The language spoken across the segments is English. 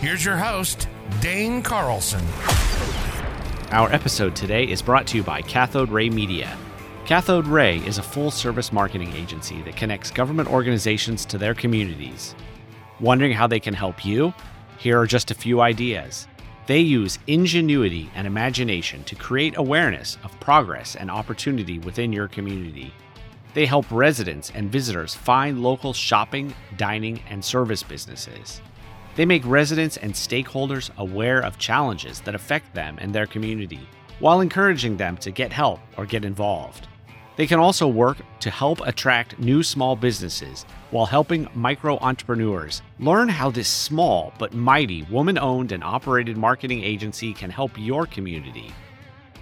Here's your host, Dane Carlson. Our episode today is brought to you by KathodeRay Media. KathodeRay is a full service marketing agency that connects government organizations to their communities. Wondering how they can help you? Here are just a few ideas. They use ingenuity and imagination to create awareness of progress and opportunity within your community. They help residents and visitors find local shopping, dining, and service businesses. They make residents and stakeholders aware of challenges that affect them and their community, while encouraging them to get help or get involved. They can also work to help attract new small businesses while helping micro entrepreneurs learn how this small but mighty woman owned and operated marketing agency can help your community.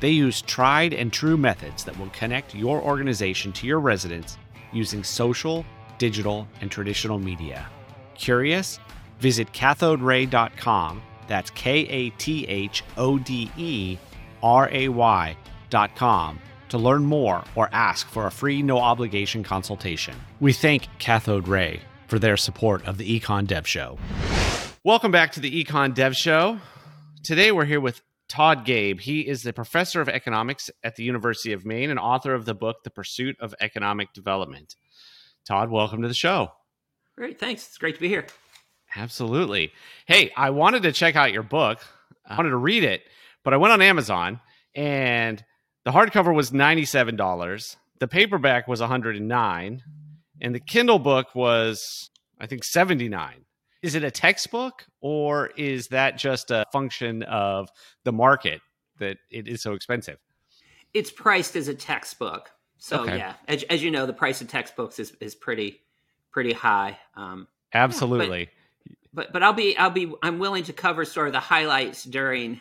They use tried and true methods that will connect your organization to your residents using social, digital, and traditional media. Curious? Visit kathoderay.com. That's K A T H O D E R A Y.com to learn more or ask for a free no obligation consultation. We thank KathodeRay for their support of the Econ Dev Show. Welcome back to the Econ Dev Show. Today we're here with Todd Gabe. He is the professor of economics at the University of Maine and author of the book The Pursuit of Economic Development. Todd, welcome to the show. Great, thanks. It's great to be here. Absolutely. Hey, I wanted to check out your book. I wanted to read it, but I went on Amazon and the hardcover was $97. The paperback was 109 and the Kindle book was I think 79. Is it a textbook or is that just a function of the market that it is so expensive? It's priced as a textbook. So okay. yeah, as, as, you know, the price of textbooks is, is pretty pretty high. Um, Absolutely. Yeah, but but I'll be I'll be I'm willing to cover sort of the highlights during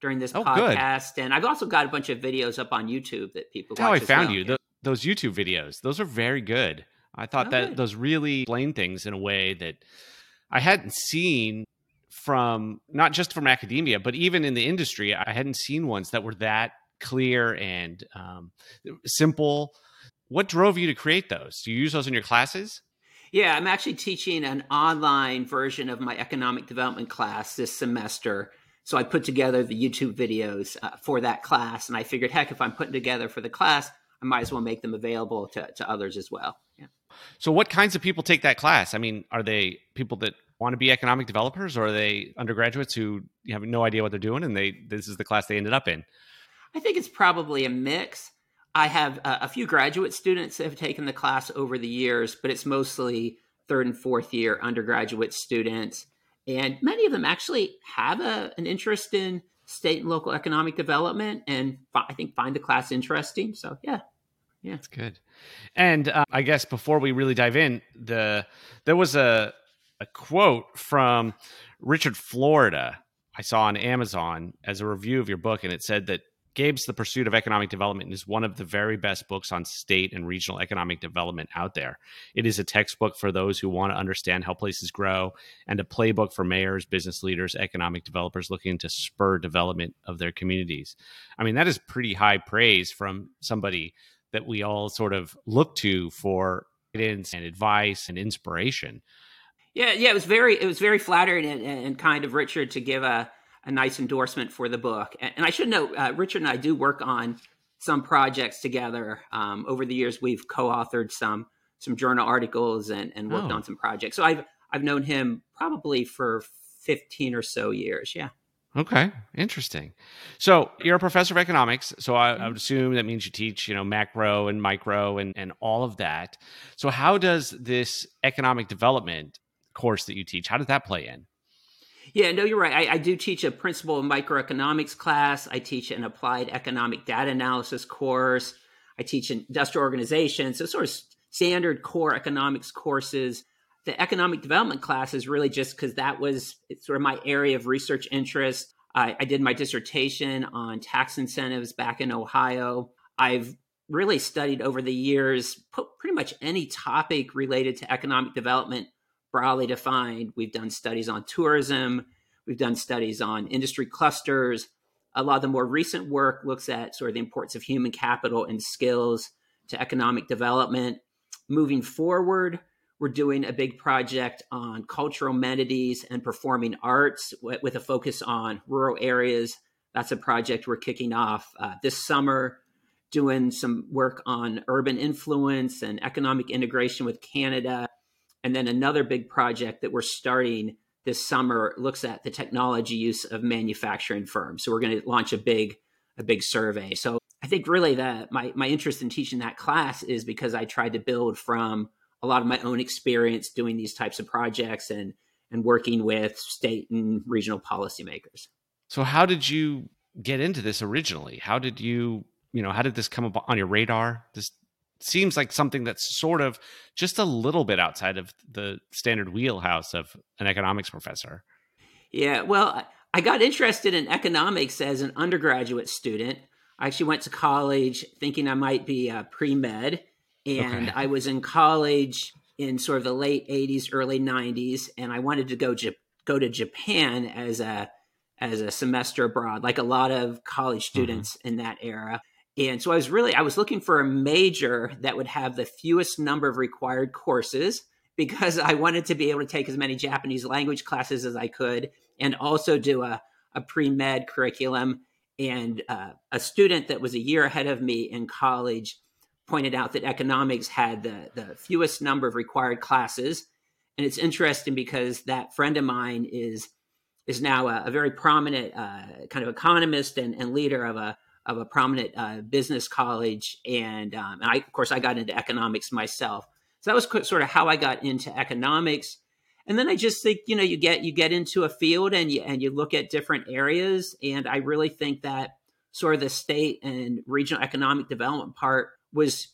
during this oh, podcast, good. and I've also got a bunch of videos up on YouTube that people. That's how I found well. you. Those YouTube videos, those are very good. I thought oh, that good. those really explain things in a way that I hadn't seen from not just from academia, but even in the industry. I hadn't seen ones that were that clear and um, simple. What drove you to create those? Do you use those in your classes? Yeah, I'm actually teaching an online version of my economic development class this semester. So I put together the YouTube videos uh, for that class, and I figured, heck, if I'm putting together for the class, I might as well make them available to, to others as well. Yeah. So, what kinds of people take that class? I mean, are they people that want to be economic developers, or are they undergraduates who have no idea what they're doing, and they this is the class they ended up in? I think it's probably a mix. I have uh, a few graduate students that have taken the class over the years, but it's mostly third and fourth year undergraduate students. And many of them actually have a, an interest in state and local economic development and I think find the class interesting. So, yeah. Yeah. That's good. And uh, I guess before we really dive in, the there was a a quote from Richard Florida I saw on Amazon as a review of your book, and it said that Gabe's The Pursuit of Economic Development is one of the very best books on state and regional economic development out there. It is a textbook for those who want to understand how places grow and a playbook for mayors, business leaders, economic developers looking to spur development of their communities. I mean, that is pretty high praise from somebody that we all sort of look to for guidance and advice and inspiration. Yeah, yeah, it was very it was very flattering and, and kind of Richard to give a a nice endorsement for the book. And, and I should note, uh, Richard and I do work on some projects together. Um, over the years, we've co-authored some some journal articles and, and worked oh. on some projects. So I've I've known him probably for fifteen or so years. Yeah. Okay, interesting. So you're a professor of economics, so I, I, would assume that means you teach, you know, macro and micro and and all of that. So how does this economic development course that you teach, how does that play in? Yeah, no, you're right. I, I, do teach a principle of microeconomics class. I teach an applied economic data analysis course. I teach industrial organization, so sort of standard core economics courses. the economic development class is really just because that was sort of my area of research interest. I, I did my dissertation on tax incentives back in Ohio. I've really studied over the years pretty much any topic related to economic development broadly defined. We've done studies on tourism, we've done studies on industry clusters. A lot of the more recent work looks at sort of the importance of human capital and skills to economic development. Moving forward, we're doing a big project on cultural amenities and performing arts with a focus on rural areas. That's a project we're kicking off uh, this summer, doing some work on urban influence and economic integration with Canada. And then another big project that we're starting this summer looks at the technology use of manufacturing firms. So we're going to launch a big a big survey. So I think really that my my interest in teaching that class is because I tried to build from a lot of my own experience doing these types of projects and and working with state and regional policymakers. So how did you get into this originally? How did you, you know, how did this come up on your radar? This seems like something that's sort of just a little bit outside of the standard wheelhouse of an economics professor. Yeah, well, I got interested in economics as an undergraduate student. I actually went to college thinking I might be a pre med and okay. I was in college in sort of the late 80s, early 90s, and I wanted to go go to Japan as a as a semester abroad, like a lot of college mm-hmm. students mm-hmm. in that era. And so I was really I was looking for a major that would have the fewest number of required courses because I wanted to be able to take as many Japanese language classes as I could and also do a, a pre-med curriculum. And uh, a student that was a year ahead of me in college pointed out that economics had the, the fewest number of required classes. And it's interesting because that friend of mine is is now a, a very prominent uh, kind of economist and, and, leader of a of a prominent uh, business college. And, um, and I, of course, I got into economics myself. So that was sort of how I got into economics. And then I just think, you know, you get you get into a field and you and you look at different areas. And I really think that sort of the state and regional economic development part was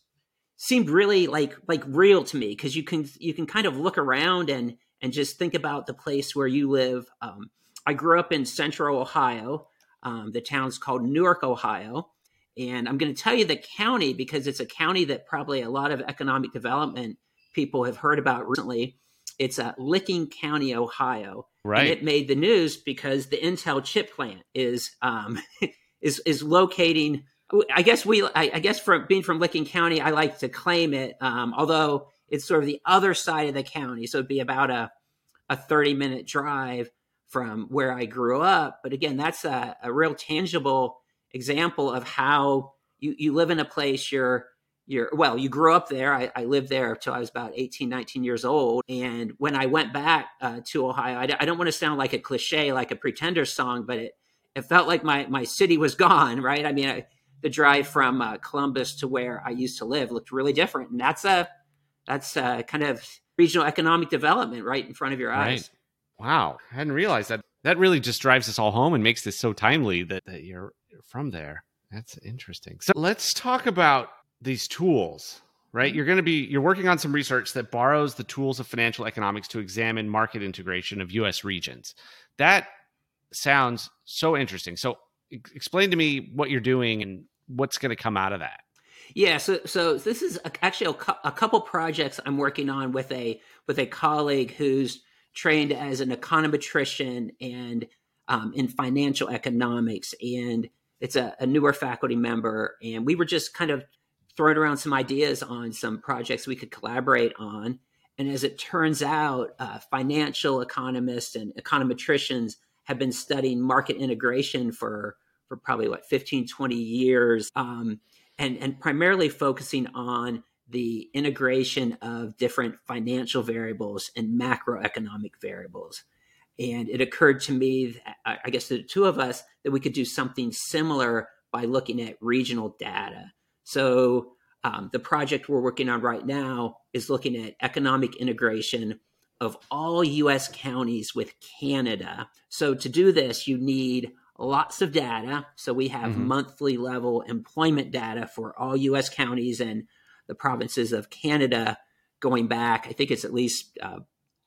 seemed really like like real to me because you can you can kind of look around and and just think about the place where you live. Um, I grew up in Central Ohio. Um, the town's called Newark, Ohio, and I'm going to tell you the county because it's a county that probably a lot of economic development people have heard about recently. It's uh, Licking County, Ohio. Right. And it made the news because the Intel chip plant is um, is is locating I guess we, I, I, guess from being from Licking County, I like to claim it, um, although it's sort of the other side of the county. So it'd be about a, a 30 minute drive from where I grew up. But again, that's a, a real tangible example of how you, you live in a place you're, you're, well, you grew up there. I, I lived there until I was about 18, 19 years old. And when I went back uh, to Ohio, I, I don't want to sound like a cliche, like a pretender song, but it, it felt like my, my city was gone, right? I mean, I, the drive from uh, Columbus to where I used to live looked really different, and that's a that's a kind of regional economic development right in front of your eyes. Wow, I hadn't realized that. That really just drives us all home and makes this so timely that, that you're, you're from there. That's interesting. So let's talk about these tools right mm-hmm. you're going to be you're working on some research that borrows the tools of financial economics to examine market integration of us regions that sounds so interesting so explain to me what you're doing and what's going to come out of that. Yeah, so so this is actually a, a, couple projects I'm working on with a with a colleague who's trained as an econometrician and um, in financial economics, and it's a, a newer faculty member, and we were just kind of throwing around some ideas on some projects we could collaborate on. And as it turns out, uh, financial economists and econometricians have been studying market integration for for probably what 15 20 years um, and and primarily focusing on the integration of different financial variables and macroeconomic variables and it occurred to me that, i guess the two of us that we could do something similar by looking at regional data so um, the project we're working on right now is looking at economic integration of all US counties with Canada. So to do this, you need lots of data. So we have mm-hmm. monthly level employment data for all US counties and the provinces of Canada going back, I think it's at least uh,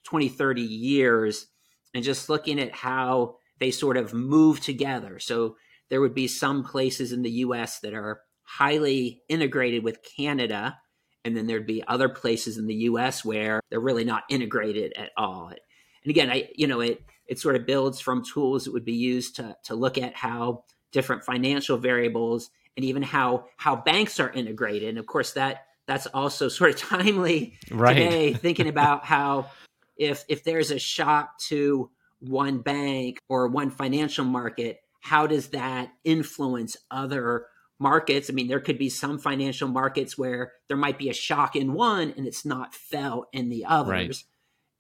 20, 30 years and just looking at how they sort of move together. So there would be some places in the US that are highly integrated with Canada. And then there'd be other places in the US where they're really not integrated at all. And again, I, you know, it, it sort of builds from tools that would be used to, to look at how different financial variables and even how, how banks are integrated. And of course that, that's also sort of timely right. today, thinking about how if, if there's a shock to one bank or one financial market, how does that influence other markets? I mean, there could be some financial markets where there might be a shock in one and it's not felt in the others. Right.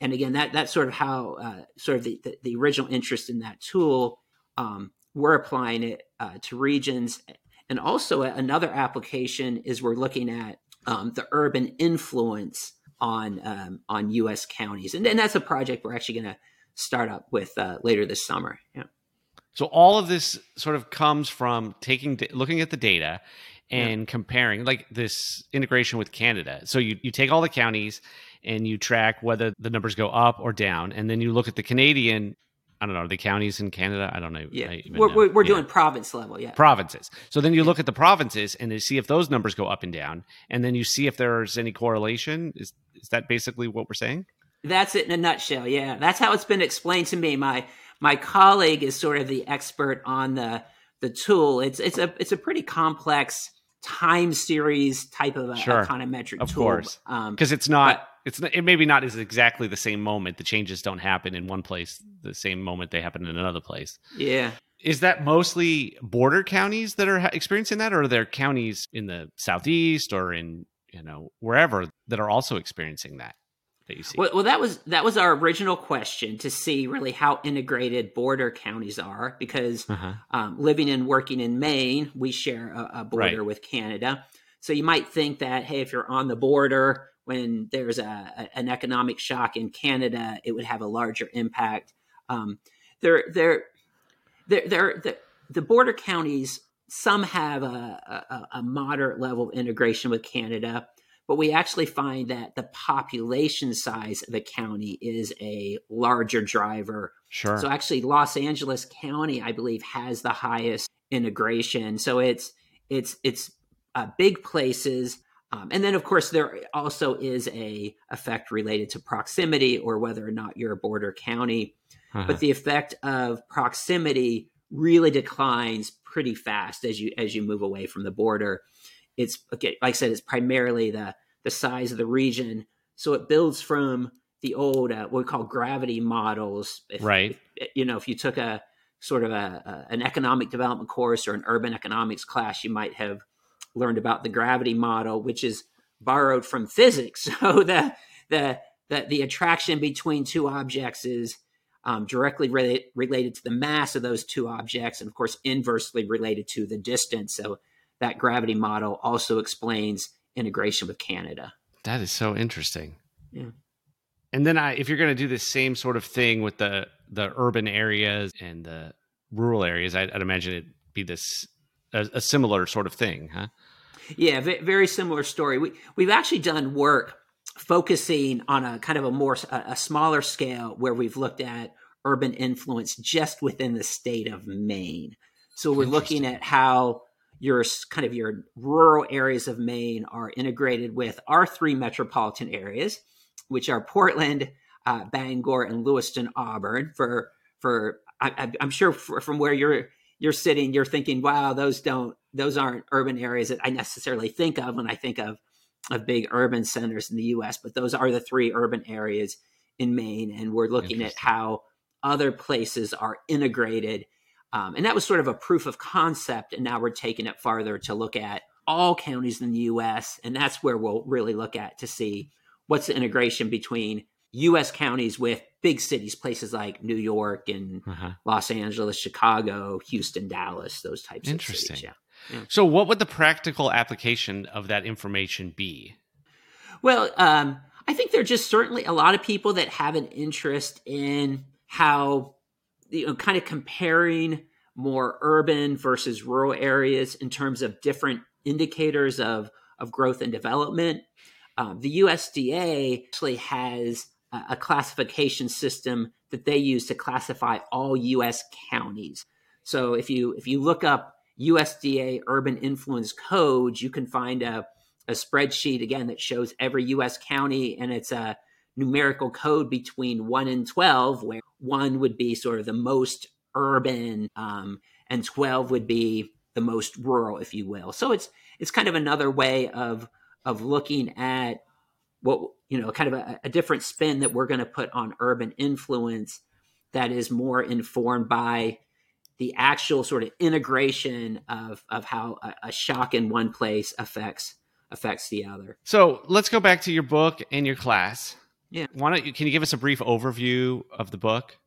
And again, that that's sort of how uh, sort of the, the, the, original interest in that tool. Um, we're applying it uh, to regions, and also another application is we're looking at um, the urban influence on um, on U.S. counties, and, and that's a project we're actually going to start up with uh, later this summer. Yeah. So all of this sort of comes from taking looking at the data and yeah. comparing like this integration with Canada. So you you take all the counties and you track whether the numbers go up or down and then you look at the Canadian I don't know, the counties in Canada. I don't know. Yeah, we're, we're, we're yeah. doing province level. Yeah, provinces. So then you look at the provinces and you see if those numbers go up and down, and then you see if there's any correlation. Is is that basically what we're saying? That's it in a nutshell. Yeah, that's how it's been explained to me. My my colleague is sort of the expert on the the tool. It's it's a it's a pretty complex time series type of a, sure. econometric of tool. Of course, because um, it's not. It's it maybe not is exactly the same moment. The changes don't happen in one place the same moment they happen in another place. Yeah. Is that mostly border counties that are experiencing that, or are there counties in the southeast or in you know wherever that are also experiencing that? that you see? Well, well, that was that was our original question to see really how integrated border counties are, because uh-huh. um, living and working in Maine, we share a, a border right. with Canada. So you might think that hey, if you're on the border when there's a, a an economic shock in Canada, it would have a larger impact. Um, there, there, there, there, the, the border counties some have a, a, a, moderate level of integration with Canada but we actually find that the population size of the county is a larger driver. Sure. So actually, Los Angeles County, I believe, has the highest integration. So it's it's it's uh, big places. Um, and then, of course, there also is a effect related to proximity or whether or not you're a border county. Uh-huh. But the effect of proximity really declines pretty fast as you as you move away from the border it's okay, like I said, it's primarily the the size of the region. So it builds from the old uh, what we call gravity models. If, right. If, you know, if you took a sort of a, a, an economic development course or an urban economics class, you might have learned about the gravity model, which is borrowed from physics. So the the the, the attraction between two objects is um, directly re- related to the mass of those two objects, and of course, inversely related to the distance. So that gravity model also explains integration with Canada. That is so interesting. Yeah. And then I, if you're going to do the same sort of thing with the the urban areas and the rural areas, I'd, I'd imagine it'd be this a, a, similar sort of thing, huh? Yeah, very similar story. We we've actually done work focusing on a kind of a more a smaller scale where we've looked at urban influence just within the state of Maine. So we're looking at how your kind of your rural areas of Maine are integrated with our three metropolitan areas, which are Portland, uh, Bangor, and Lewiston, Auburn. For for I, am sure for, from where you're you're sitting, you're thinking, wow, those don't those aren't urban areas that I necessarily think of when I think of of big urban centers in the U.S. But those are the three urban areas in Maine, and we're looking at how other places are integrated um, and that was sort of a proof of concept. And now we're taking it farther to look at all counties in the US. And that's where we'll really look at to see what's the integration between US counties with big cities, places like New York and uh-huh. Los Angeles, Chicago, Houston, Dallas, those types Interesting. of cities. Yeah. yeah. So, what would the practical application of that information be? Well, um, I think there are just certainly a lot of people that have an interest in how you know, kind of comparing more urban versus rural areas in terms of different indicators of, of growth and development. Um, the USDA actually has a classification system that they use to classify all U.S. counties. So if you if you look up USDA urban influence codes, you can find a, a spreadsheet again that shows every U.S. county, and it's a numerical code between one and twelve, where one would be sort of the most urban, um, and twelve would be the most rural, if you will. So it's it's kind of another way of of looking at what you know, kind of a, a different spin that we're going to put on urban influence that is more informed by the actual sort of integration of of how a, a, shock in one place affects affects the other. So let's go back to your book and your class. Yeah. Why don't you can you give us a brief overview of the book?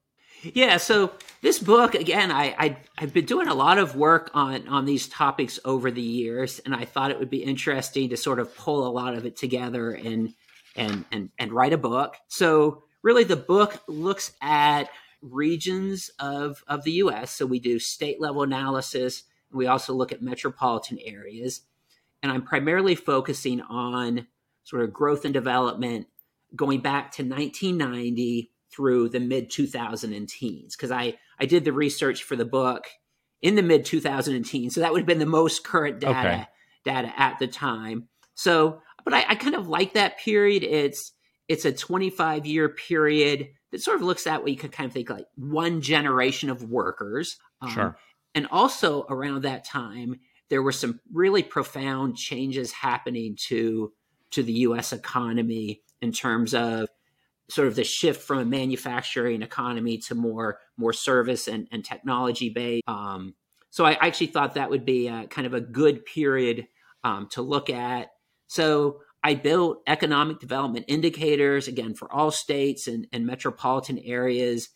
Yeah, so this book again, I, I have been doing a lot of work on on these topics over the years, and I thought it would be interesting to sort of pull a lot of it together and and and and write a book. So really, the book looks at regions of of the U.S. So we do state level analysis. We also look at metropolitan areas, and I'm primarily focusing on sort of growth and development going back to 1990 through the mid 2000 teens because I, I did the research for the book in the mid 2010s. So that would have been the most current data okay. data at the time. So, but I, I kind of like that period. It's it's a 25 year period that sort of looks at what you could kind of think like one generation of workers. Um, sure. And also around that time, there were some really profound changes happening to to the U.S. economy in terms of sort of the shift from a manufacturing economy to more more service and, and technology based. Um, so I actually thought that would be a, kind of a good period um, to look at. So I built economic development indicators again for all states and, and metropolitan areas,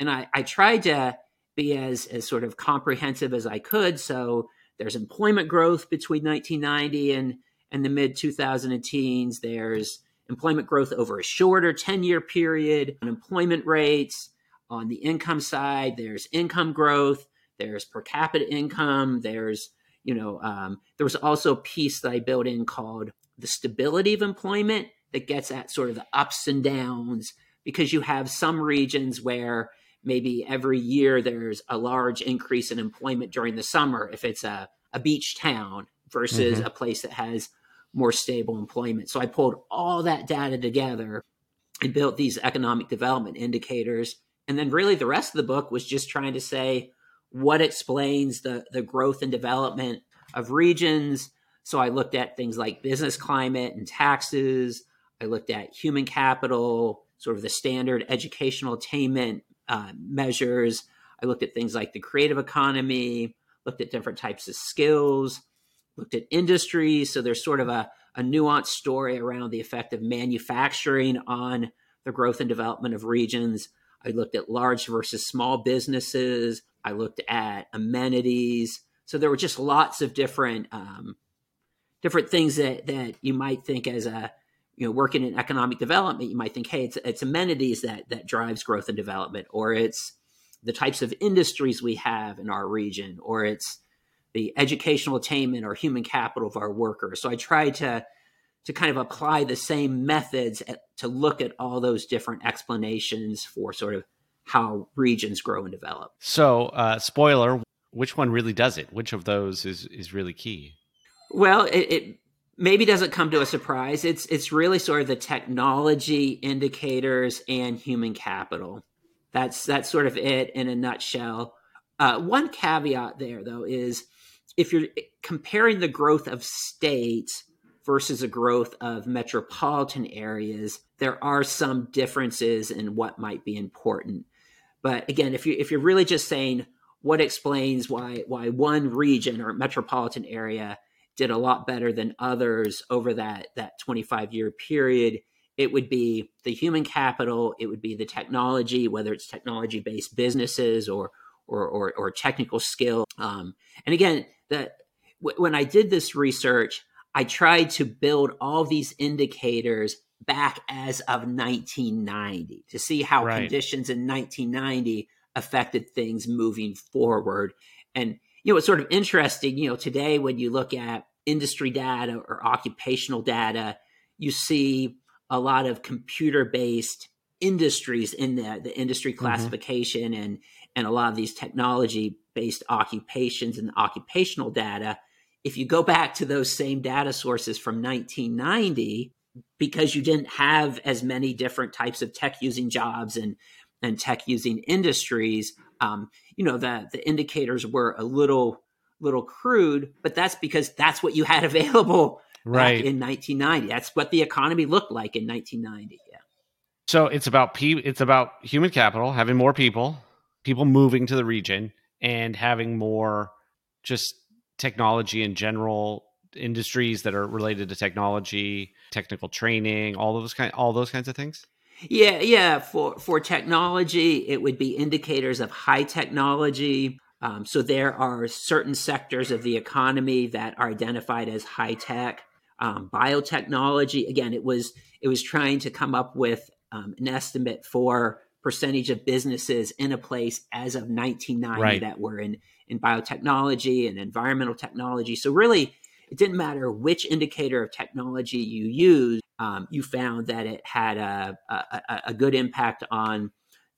and I, I tried to be as as sort of comprehensive as I could. So there's employment growth between 1990 and and the mid 2000 teens. There's employment growth over a shorter 10 year period, unemployment rates. On the income side, there's income growth, there's per capita income, there's, you know, um, there was also a piece that I built in called the stability of employment that gets at sort of the ups and downs because you have some regions where maybe every year there's a large increase in employment during the summer if it's a, a beach town versus mm-hmm. a place that has more stable employment. So I pulled all that data together and built these economic development indicators. And then really the rest of the book was just trying to say what explains the, the growth and development of regions. So I looked at things like business climate and taxes. I looked at human capital, sort of the standard educational attainment uh, measures. I looked at things like the creative economy, looked at different types of skills, looked at industries. So there's sort of a, a nuanced story around the effect of manufacturing on the growth and development of regions. I looked at large versus small businesses. I looked at amenities. So there were just lots of different um, different things that that you might think as a you know working in economic development, you might think, hey, it's it's amenities that that drives growth and development, or it's the types of industries we have in our region, or it's the educational attainment or human capital of our workers. So I try to to kind of apply the same methods at, to look at all those different explanations for sort of how regions grow and develop. So, uh, spoiler: which one really does it? Which of those is is really key? Well, it, it maybe doesn't come to a surprise. It's it's really sort of the technology indicators and human capital. That's that's sort of it in a nutshell. Uh, one caveat there, though, is if you're comparing the growth of states versus a growth of metropolitan areas, there are some differences in what might be important. But again, if you if you're really just saying what explains why why one region or metropolitan area did a lot better than others over that that 25 year period, it would be the human capital, it would be the technology, whether it's technology based businesses or or, or, or technical skill. Um, and again, that w- when I did this research, I tried to build all these indicators back as of 1990 to see how right. conditions in 1990 affected things moving forward. And you know, it's sort of interesting. You know, today when you look at industry data or occupational data, you see a lot of computer based industries in the, the industry mm-hmm. classification mm-hmm. and and a lot of these technology based occupations and occupational data if you go back to those same data sources from 1990 because you didn't have as many different types of tech using jobs and and tech using industries um, you know the the indicators were a little little crude but that's because that's what you had available right. in 1990 that's what the economy looked like in 1990 yeah. So it's about pe- it's about human capital having more people people moving to the region and having more just technology in general industries that are related to technology technical training all those kind all those kinds of things? Yeah yeah for for technology it would be indicators of high technology um, so there are certain sectors of the economy that are identified as high tech um, biotechnology again it was it was trying to come up with um, an estimate for percentage of businesses in a place as of 1990 right. that were in in biotechnology and environmental technology. So really, it didn't matter which indicator of technology you used. Um, you found that it had a, a, a, good impact on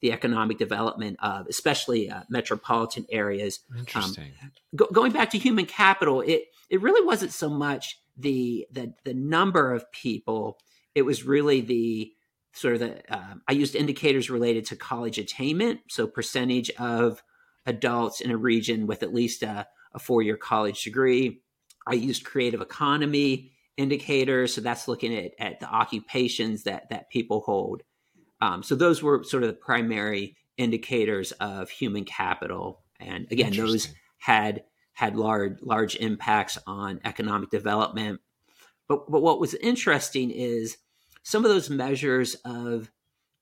the economic development of especially uh, metropolitan areas. Um, Interesting. Um, go, going back to human capital, it it really wasn't so much the the the number of people. It was really the sort of the uh, I used indicators related to college attainment, so percentage of adults in a region with at least a, a four year college degree. I used creative economy indicators, so that's looking at, at the occupations that that people hold. Um, so those were sort of the primary indicators of human capital, and again, those had had large large impacts on economic development. But but what was interesting is some of those measures of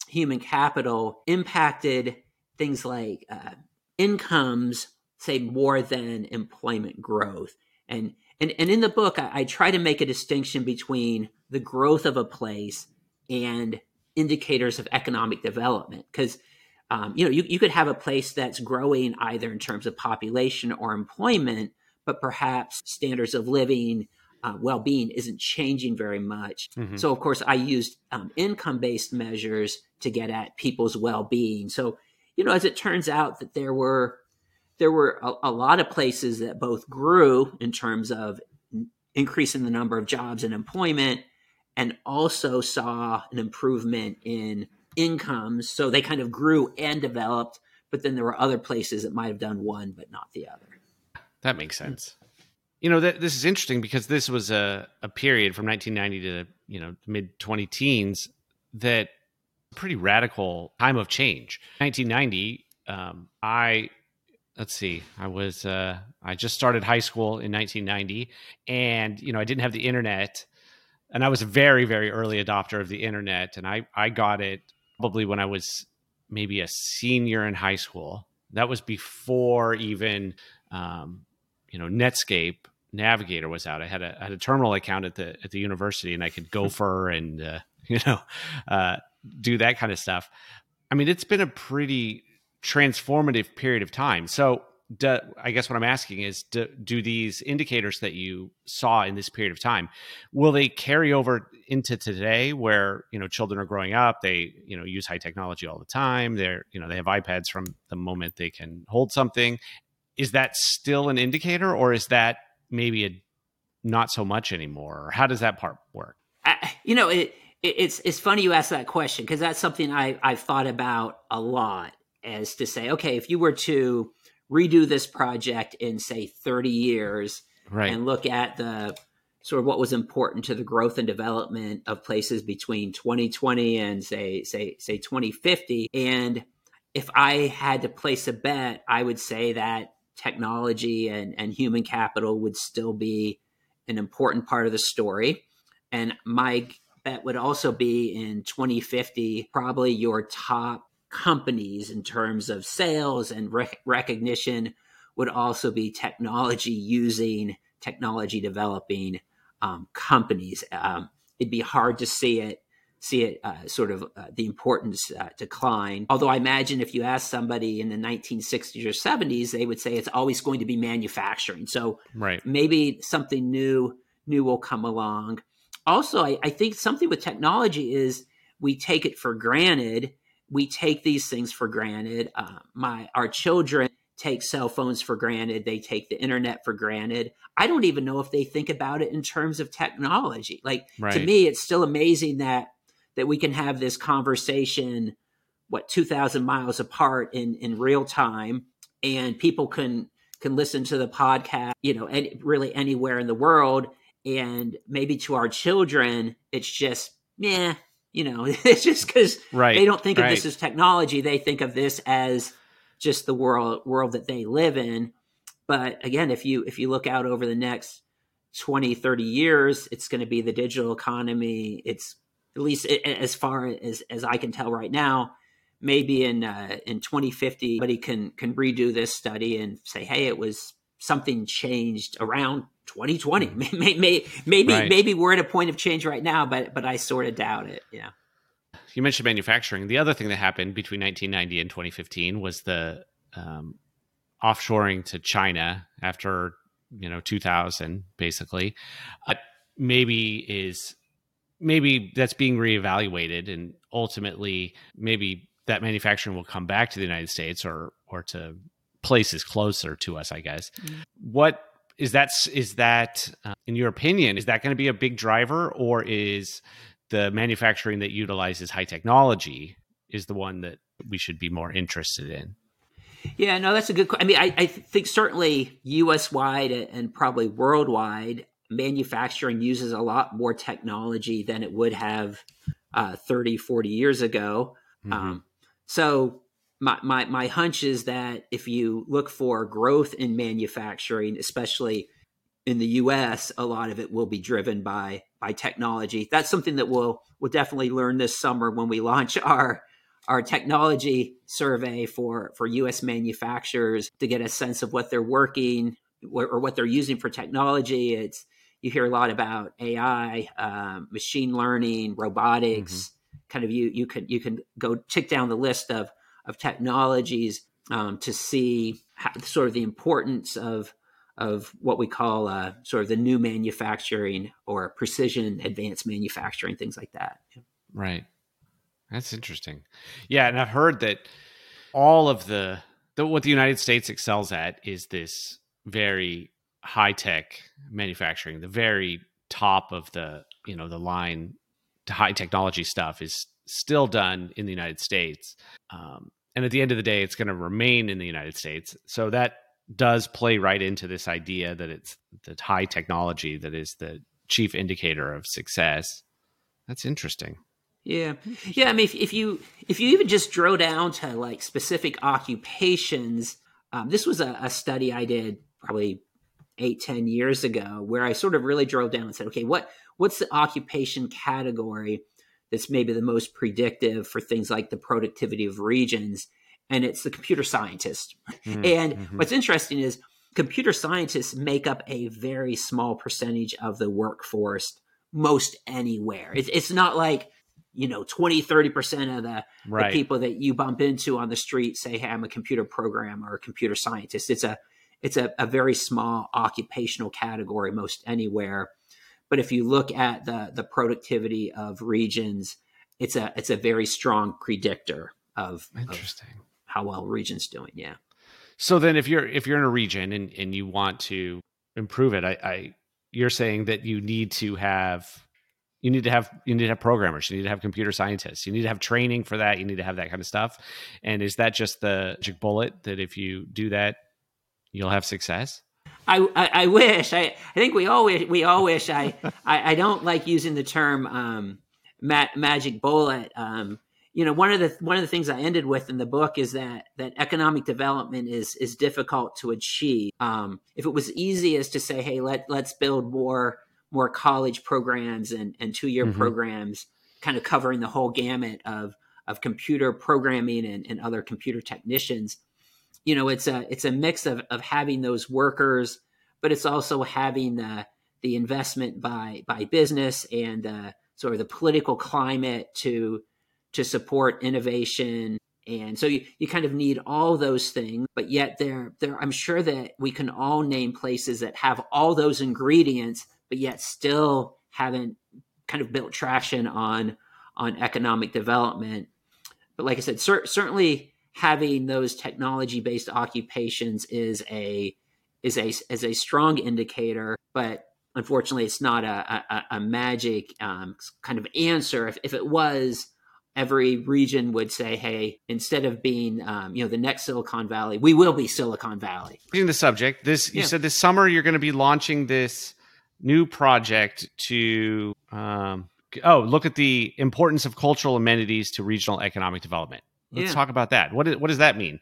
human capital impacted things like uh, incomes, say, more than employment growth. And and, and in the book, I, I try to make a distinction between the growth of a place and indicators of economic development because um, you know you, you could have a place that's growing either in terms of population or employment but perhaps standards of living uh, well-being isn't changing very much. Mm-hmm. So of course I used um, income-based measures to get at people's well-being. So you know, as it turns out that there were there were a, a lot of places that both grew in terms of increasing the number of jobs and employment, and also saw an improvement in incomes. So they kind of grew and developed. But then there were other places that might have done one but not the other. That makes sense you know this is interesting because this was a, a period from 1990 to you know mid 20 teens that pretty radical time of change 1990 um, i let's see i was uh, i just started high school in 1990 and you know i didn't have the internet and i was a very very early adopter of the internet and i i got it probably when i was maybe a senior in high school that was before even um, you know Netscape Navigator was out. I had a I had a terminal account at the at the university, and I could gopher and uh, you know uh, do that kind of stuff. I mean, it's been a pretty transformative period of time. So, do, I guess what I'm asking is, do, do, these indicators that you saw in this period of time will they carry over into today, where you know children are growing up, they you know use high technology all the time. They're you know they have iPads from the moment they can hold something, is that still an indicator or is that maybe a not so much anymore or how does that part work I, you know it, it, it's it's funny you ask that question because that's something i i've thought about a lot as to say okay if you were to redo this project in say 30 years right. and look at the sort of what was important to the growth and development of places between 2020 and say say say 2050 and if i had to place a bet i would say that technology and, and human capital would still be an important part of the story. And my bet would also be in 2050, probably your top companies in terms of sales and rec- recognition would also be technology using, technology developing um, companies. Um, it'd be hard to see it see it uh, sort of uh, the importance uh, decline. Although I imagine if you ask somebody in the 1960s or 70s, they would say it's always going to be manufacturing. So right. maybe something new new will come along. Also, I, I think something with technology is we take it for granted. We take these things for granted. Uh, my our children take cell phones for granted. They take the internet for granted. I don't even know if they think about it in terms of technology. Like right. to me, it's still amazing that that we can have this conversation, what two thousand miles apart in in real time, and people can can listen to the podcast, you know, any, really anywhere in the world. And maybe to our children, it's just, yeah, you know, it's just because right, they don't think right. of this as technology. They think of this as just the world world that they live in. But again, if you if you look out over the next 20, 30 years, it's going to be the digital economy. It's at least as far as as I can tell right now, maybe in uh, in 2050 somebody can can redo this study and say hey it was something changed around 2020 maybe maybe maybe, right. maybe we're at a point of change right now but but i sort of doubt it yeah you mentioned manufacturing the other thing that happened between 1990 and 2015 was the um, offshoring to china after you know 2000 basically uh, maybe is maybe that's being reevaluated and ultimately maybe that manufacturing will come back to the United States or or to places closer to us, I guess. Mm-hmm. What is that? Is that, uh, in your opinion, is that going to be a big driver, or is the manufacturing that utilizes high technology is the one that we should be more interested in? Yeah, no, that's a good. I mean, I, I think certainly U.S. wide and probably worldwide, manufacturing uses a lot more technology than it would have uh, 30, 40 years ago. Mm-hmm. Um, so my, my, my hunch is that if you look for growth in manufacturing, especially in the US, a lot of it will be driven by by technology. That's something that we'll we'll definitely learn this summer when we launch our our technology survey for for US manufacturers to get a sense of what they're working or what they're using for technology. It's you hear a lot about AI, um, machine learning, robotics. Mm-hmm kind of you you can you can go tick down the list of of technologies um, to see how, sort of the importance of of what we call uh, sort of the new manufacturing or precision advanced manufacturing, things like that. Right. That's interesting. Yeah, and I've heard that all of the, the what the United States excels at is this very high tech manufacturing, the very top of the you know the line to high technology stuff is still done in the United States. Um, and at the end of the day, it's going to remain in the United States. So that does play right into this idea that it's the high technology that is the chief indicator of success. That's interesting. Yeah, yeah. I mean, if, if you if you even just drill down to like specific occupations, um, this was a, a study I did probably eight ten years ago, where I sort of really drilled down and said, okay, what what's the occupation category that's maybe the most predictive for things like the productivity of regions? And it's the computer scientist. Mm-hmm. And mm-hmm. what's interesting is computer scientists make up a very small percentage of the workforce most anywhere. It's, it's not like, you know, 20, 30% of the, right. the people that you bump into on the street say, Hey, I'm a computer programmer or a computer scientist. It's a, it's a, a very small occupational category most anywhere. But if you look at the the productivity of regions, it's a it's a very strong predictor of, Interesting. Of how well regions doing. Yeah. So then, if you're if you're in a region and and you want to improve it, I, I you're saying that you need to have you need to have you need to have programmers you need to have computer scientists you need to have training for that you need to have that kind of stuff and is that just the magic bullet that if you do that you'll have success I, I, I, wish. I, I think we all wish. We all wish. I, I, I don't like using the term um, ma- magic bullet. Um, you know, one of the one of the things I ended with in the book is that that economic development is is difficult to achieve. Um, if it was easy as to say, hey, let let's build more more college programs and and two year mm-hmm. programs, kind of covering the whole gamut of of computer programming and, and other computer technicians you know it's a it's a mix of of having those workers but it's also having the the investment by by business and uh, sort of the political climate to to support innovation and so you, you kind of need all those things but yet there there i'm sure that we can all name places that have all those ingredients but yet still haven't kind of built traction on on economic development. But like I said, cer- certainly having those technology based occupations is a is a is a strong indicator, but unfortunately, it's not a a, a magic um, kind of answer. If if it was, every region would say, "Hey, instead of being, um, you know, the next Silicon Valley, we will be Silicon Valley." In the subject, this you yeah. said this summer you're going to be launching this new project to um, oh look at the importance of cultural amenities to regional economic development. Let's yeah. talk about that. What what does that mean?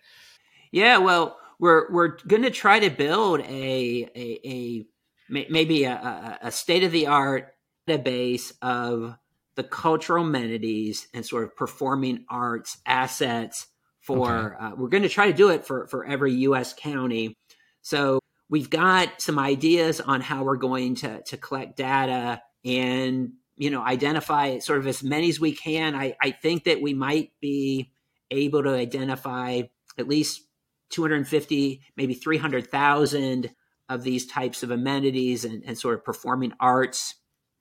Yeah, well, we're we're going to try to build a a, a maybe a, a state of the art database of the cultural amenities and sort of performing arts assets for okay. uh, we're going to try to do it for for every US county so we've got some ideas on how we're going to to collect data and you know identify sort of as many as we can i i think that we might be able to identify at least 250 maybe 300,000 of these types of amenities and, and sort of performing arts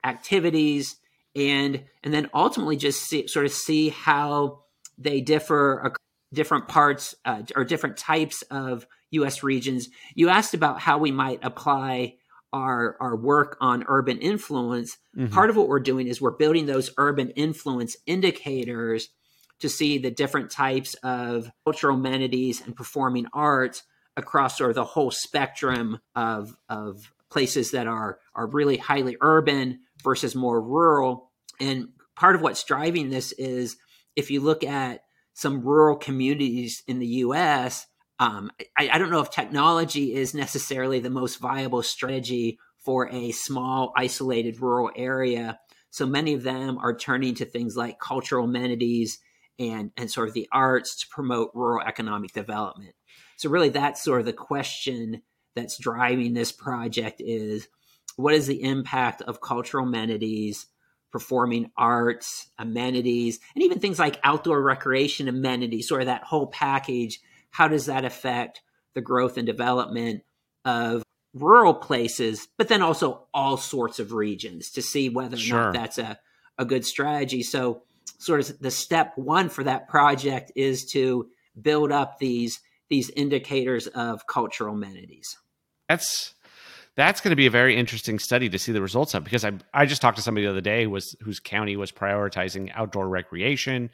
activities and and then ultimately just see, sort of see how they differ different parts uh, or different types of U.S. regions. You asked about how we might apply our our work on urban influence. Mm-hmm. Part of what we're doing is we're building those urban influence indicators to see the different types of cultural amenities and performing arts across sort of the whole spectrum of of places that are are really highly urban versus more rural and part of what's driving this is if you look at some rural communities in the US, um, I, I, don't know if technology is necessarily the most viable strategy for a small, isolated rural area. So many of them are turning to things like cultural amenities and, and sort of the arts to promote rural economic development. So really that's sort of the question that's driving this project is what is the impact of cultural amenities performing arts, amenities, and even things like outdoor recreation amenities, sort of that whole package. How does that affect the growth and development of rural places, but then also all sorts of regions to see whether or sure. not that's a, a good strategy. So, sort of the step one for that project is to build up these these indicators of cultural amenities. That's that's going to be a very interesting study to see the results of because I I just talked to somebody the other day who was whose county was prioritizing outdoor recreation.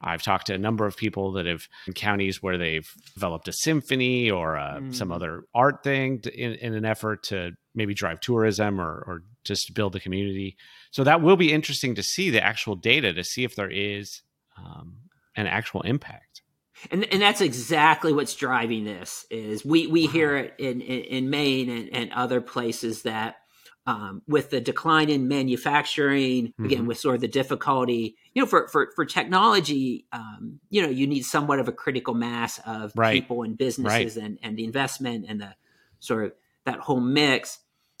I've talked to a number of people that have in counties where they've developed a symphony or uh, mm. some other art thing to, in, in, an effort to maybe drive tourism or, or just to build the community. So that will be interesting to see the actual data to see if there is um, an actual impact and and that's exactly what's driving this is we we hear it in in, in Maine and, and other places that um, with the decline in manufacturing mm-hmm. again with sort of the difficulty you know for for, for technology um, you know you need somewhat of a critical mass of right. people and businesses right. and and the investment and the sort of that whole mix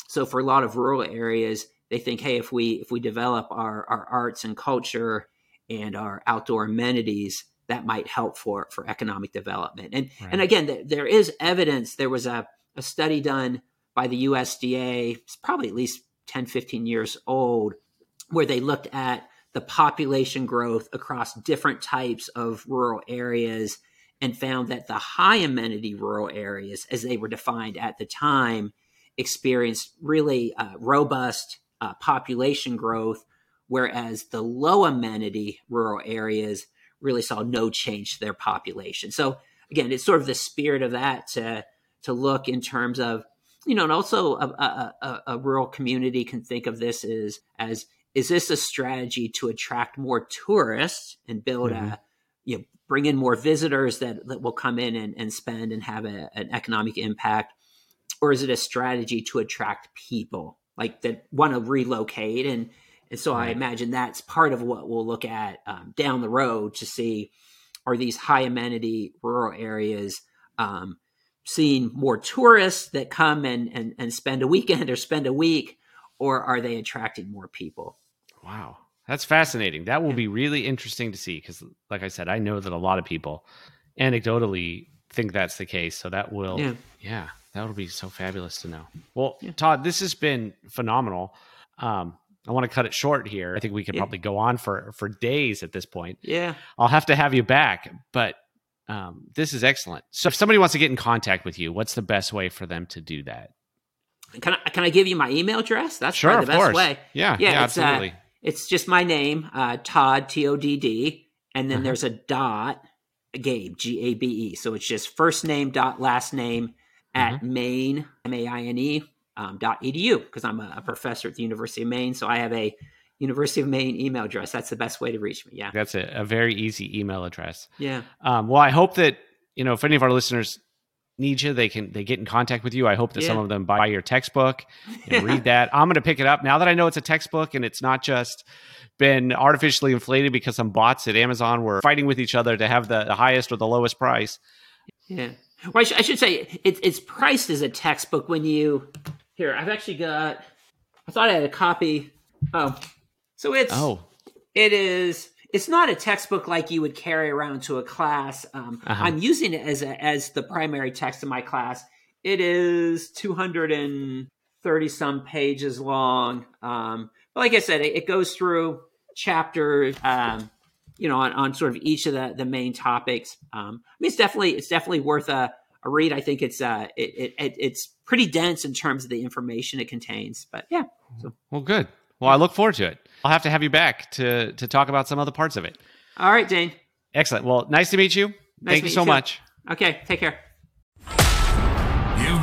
so for a lot of rural areas they think hey if we if we develop our our arts and culture and our outdoor amenities that might help for for economic development. And right. and again, th- there is evidence. There was a, a study done by the USDA, it's probably at least 10, 15 years old, where they looked at the population growth across different types of rural areas and found that the high amenity rural areas, as they were defined at the time, experienced really uh, robust uh, population growth, whereas the low amenity rural areas really saw no change to their population. So again, it's sort of the spirit of that to to look in terms of you know, and also a, a, a, a rural community can think of this as as is this a strategy to attract more tourists and build mm-hmm. a you know bring in more visitors that, that will come in and, and spend and have a, an economic impact or is it a strategy to attract people like that want to relocate and and so right. I imagine that's part of what we'll look at um, down the road to see are these high amenity rural areas um, seeing more tourists that come and, and, and spend a weekend or spend a week, or are they attracting more people? Wow. That's fascinating. That will yeah. be really interesting to see because, like I said, I know that a lot of people anecdotally think that's the case. So that will, yeah, yeah that will be so fabulous to know. Well, yeah. Todd, this has been phenomenal. Um, I want to cut it short here. I think we could Yeah. probably go on for for days at this point. Yeah. I'll have to have you back, but um, this is excellent. So if somebody wants to get in contact with you, what's the best way for them to do that? Can I can I give you my email address? That's Sure, probably the best course. way. Yeah, Yeah, yeah, it's, uh, absolutely. It's just my name, uh, Todd T O D D, and then Uh-huh. there's a dot, Gabe G A B E. So it's just first name dot last name at Mm-hmm. Maine M A I N E um, dot edu because I'm a, a professor at the University of Maine, so I have a University of Maine email address. That's the best way to reach me. Yeah, That's a, a very easy email address. yeah, Um, well, I hope that you know if any of our listeners need you, they can they get in contact with you. I hope that some of them buy your textbook and read that. I'm going to pick it up now that I know it's a textbook and it's not just been artificially inflated because some bots at Amazon were fighting with each other to have the, the highest or the lowest price. yeah. Well, I, sh- I should say it, it's priced as a textbook when you here. I've actually got. I thought I had a copy. Oh, so it's Oh, It is. It's not a textbook like you would carry around to a class. Um, Uh-huh. I'm using it as a, as the primary text in my class. It is 230 some pages long. Um, but like I said, it, it goes through chapters. Um, you know, on, on sort of each of the, the main topics. Um, I mean, it's definitely it's definitely worth a, a read. I think it's uh it, it, it it's pretty dense in terms of the information it contains. But yeah, well, good. Well, I look forward to it. I'll have to have you back to to talk about some other parts of it. all right, Dane. Excellent. Well, nice to meet you. Nice Thank you so too. much. Okay, take care.